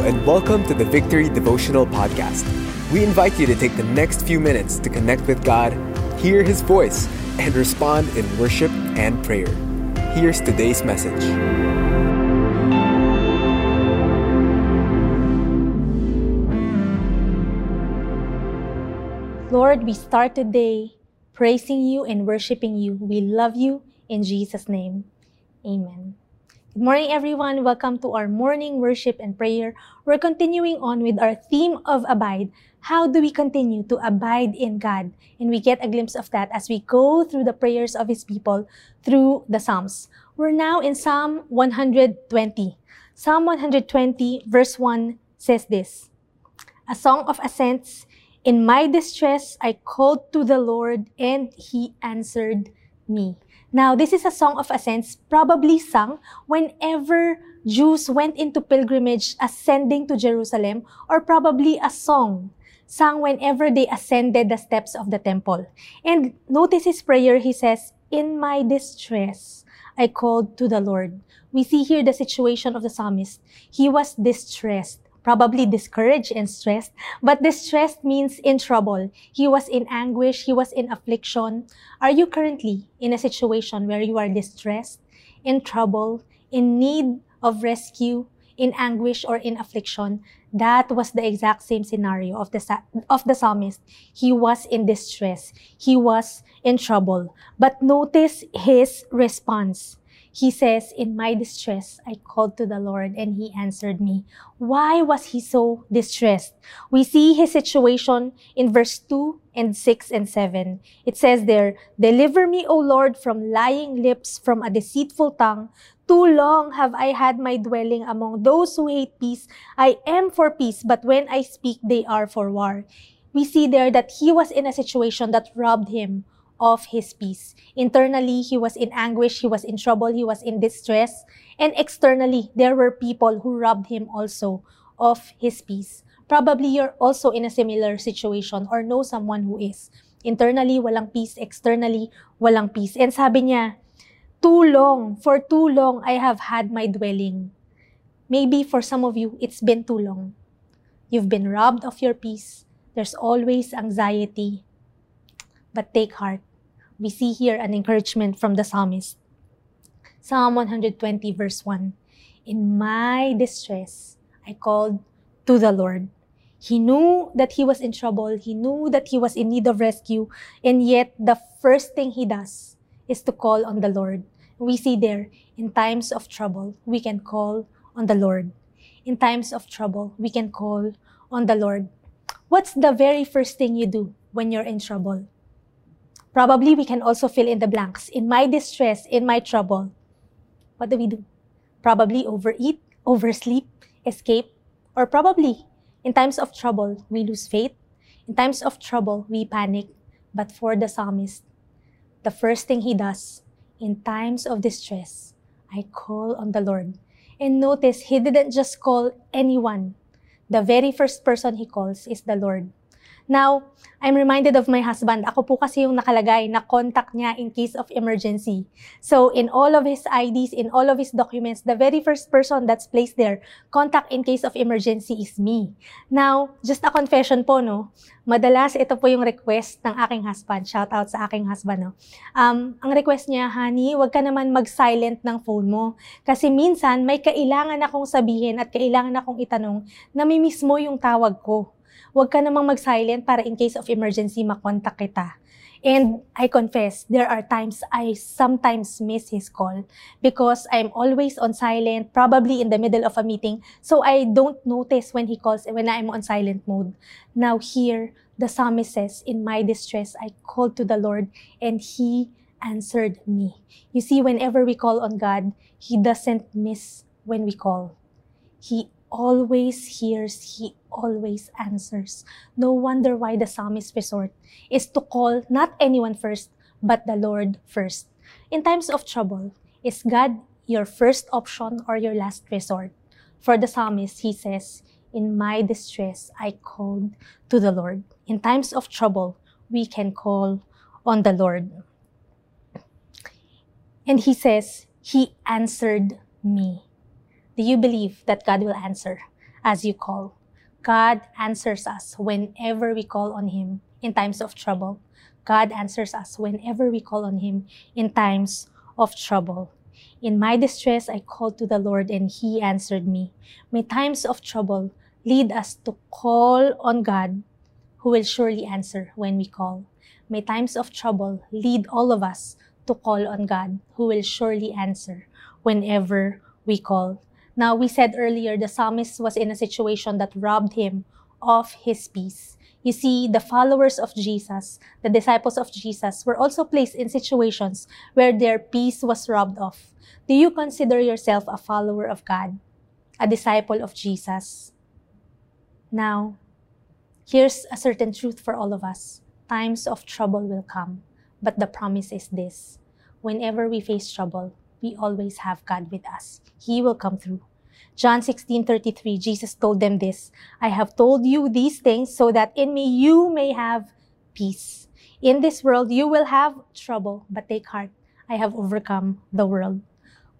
and welcome to the Victory Devotional Podcast. We invite you to take the next few minutes to connect with God, hear His voice, and respond in worship and prayer. Here's today's message. Lord, we start today praising you and worshiping you. We love you in Jesus' name. Amen. Good morning, everyone. Welcome to our morning worship and prayer. We're continuing on with our theme of abide. How do we continue to abide in God? And we get a glimpse of that as we go through the prayers of His people through the Psalms. We're now in Psalm 120. Psalm 120, verse 1 says this A song of ascents. In my distress, I called to the Lord, and He answered me. Now, this is a song of ascents probably sung whenever Jews went into pilgrimage ascending to Jerusalem, or probably a song sung whenever they ascended the steps of the temple. And notice his prayer, he says, In my distress, I called to the Lord. We see here the situation of the psalmist. He was distressed probably discouraged and stressed. But distressed means in trouble. He was in anguish. He was in affliction. Are you currently in a situation where you are distressed, in trouble, in need of rescue, in anguish or in affliction? That was the exact same scenario of the, of the psalmist. He was in distress. He was in trouble. But notice his response. He says, In my distress, I called to the Lord and he answered me. Why was he so distressed? We see his situation in verse 2 and 6 and 7. It says there, Deliver me, O Lord, from lying lips, from a deceitful tongue. Too long have I had my dwelling among those who hate peace. I am for peace, but when I speak, they are for war. We see there that he was in a situation that robbed him of his peace. Internally, he was in anguish, he was in trouble, he was in distress. And externally, there were people who robbed him also of his peace. Probably you're also in a similar situation or know someone who is. Internally, walang peace. Externally, walang peace. And sabi niya, too long, for too long, I have had my dwelling. Maybe for some of you, it's been too long. You've been robbed of your peace. There's always anxiety. But take heart we see here an encouragement from the psalmist. Psalm 120, verse 1 In my distress, I called to the Lord. He knew that he was in trouble. He knew that he was in need of rescue. And yet, the first thing he does is to call on the Lord. We see there, in times of trouble, we can call on the Lord. In times of trouble, we can call on the Lord. What's the very first thing you do when you're in trouble? Probably we can also fill in the blanks. In my distress, in my trouble, what do we do? Probably overeat, oversleep, escape, or probably in times of trouble, we lose faith. In times of trouble, we panic. But for the psalmist, the first thing he does in times of distress, I call on the Lord. And notice, he didn't just call anyone. The very first person he calls is the Lord. Now, I'm reminded of my husband. Ako po kasi yung nakalagay na contact niya in case of emergency. So, in all of his IDs, in all of his documents, the very first person that's placed there, contact in case of emergency is me. Now, just a confession po, no? Madalas, ito po yung request ng aking husband. Shout out sa aking husband, no? Um, ang request niya, honey, wag ka naman mag-silent ng phone mo. Kasi minsan, may kailangan akong sabihin at kailangan akong itanong na may mismo yung tawag ko huwag ka namang mag-silent para in case of emergency, makontak kita. And I confess, there are times I sometimes miss his call because I'm always on silent, probably in the middle of a meeting. So I don't notice when he calls when I'm on silent mode. Now here, the psalmist says, In my distress, I called to the Lord and he answered me. You see, whenever we call on God, he doesn't miss when we call. He always hears, He always answers. No wonder why the psalmist resort is to call not anyone first, but the Lord first. In times of trouble, is God your first option or your last resort? For the psalmist, he says, In my distress, I called to the Lord. In times of trouble, we can call on the Lord. And he says, He answered me. Do you believe that God will answer? as you call. God answers us whenever we call on Him in times of trouble. God answers us whenever we call on Him in times of trouble. In my distress, I called to the Lord and He answered me. May times of trouble lead us to call on God, who will surely answer when we call. May times of trouble lead all of us to call on God, who will surely answer whenever we call. Now, we said earlier the psalmist was in a situation that robbed him of his peace. You see, the followers of Jesus, the disciples of Jesus, were also placed in situations where their peace was robbed of. Do you consider yourself a follower of God, a disciple of Jesus? Now, here's a certain truth for all of us times of trouble will come, but the promise is this whenever we face trouble, we always have God with us. He will come through. John 16:33 Jesus told them this, I have told you these things so that in me you may have peace. In this world you will have trouble, but take heart, I have overcome the world.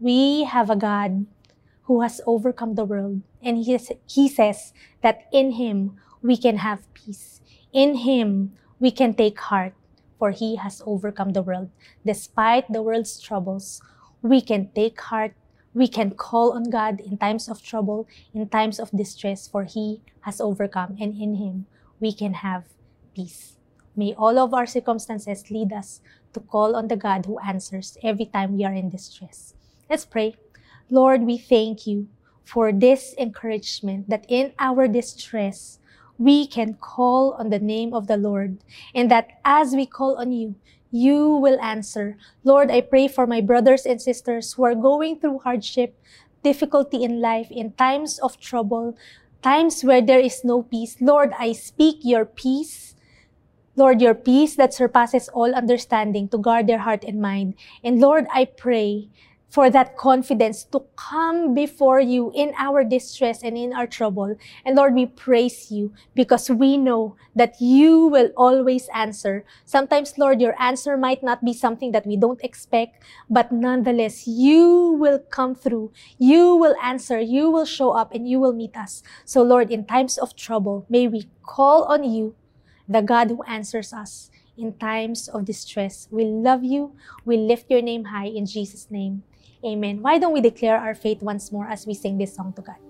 We have a God who has overcome the world, and he, he says that in him we can have peace. In him we can take heart, for he has overcome the world. Despite the world's troubles, we can take heart we can call on God in times of trouble, in times of distress, for He has overcome, and in Him we can have peace. May all of our circumstances lead us to call on the God who answers every time we are in distress. Let's pray. Lord, we thank you for this encouragement that in our distress, we can call on the name of the Lord, and that as we call on you, you will answer. Lord, I pray for my brothers and sisters who are going through hardship, difficulty in life, in times of trouble, times where there is no peace. Lord, I speak your peace. Lord, your peace that surpasses all understanding to guard their heart and mind. And Lord, I pray for that confidence to come before you in our distress and in our trouble. And Lord, we praise you because we know that you will always answer. Sometimes, Lord, your answer might not be something that we don't expect, but nonetheless, you will come through. You will answer. You will show up and you will meet us. So, Lord, in times of trouble, may we call on you, the God who answers us in times of distress. We love you. We lift your name high in Jesus' name. Amen. Why don't we declare our faith once more as we sing this song to God?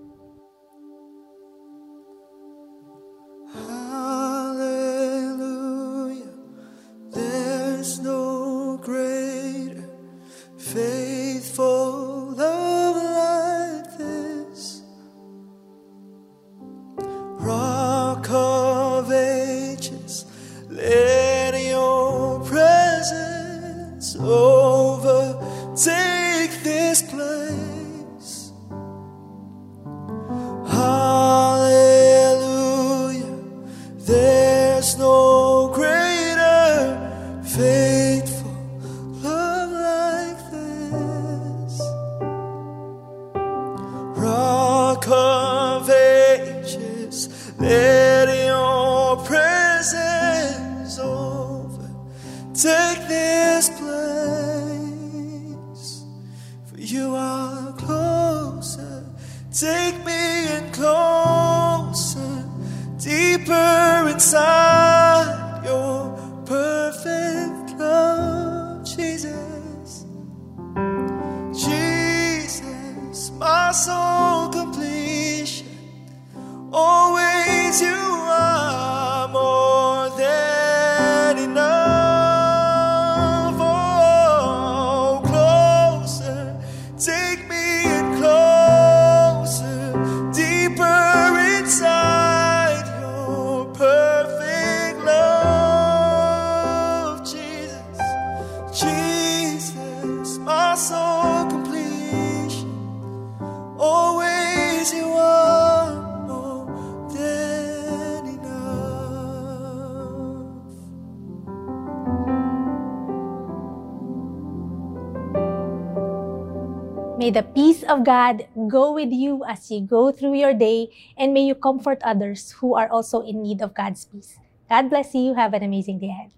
Take me in closer, deeper inside May the peace of God go with you as you go through your day, and may you comfort others who are also in need of God's peace. God bless you. Have an amazing day ahead.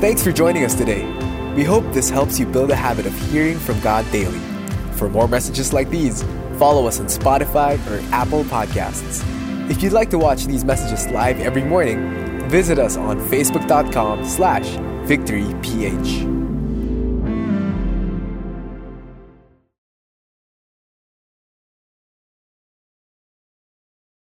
Thanks for joining us today. We hope this helps you build a habit of hearing from God daily. For more messages like these, follow us on Spotify or Apple Podcasts. If you'd like to watch these messages live every morning, visit us on facebook.com slash victoryph.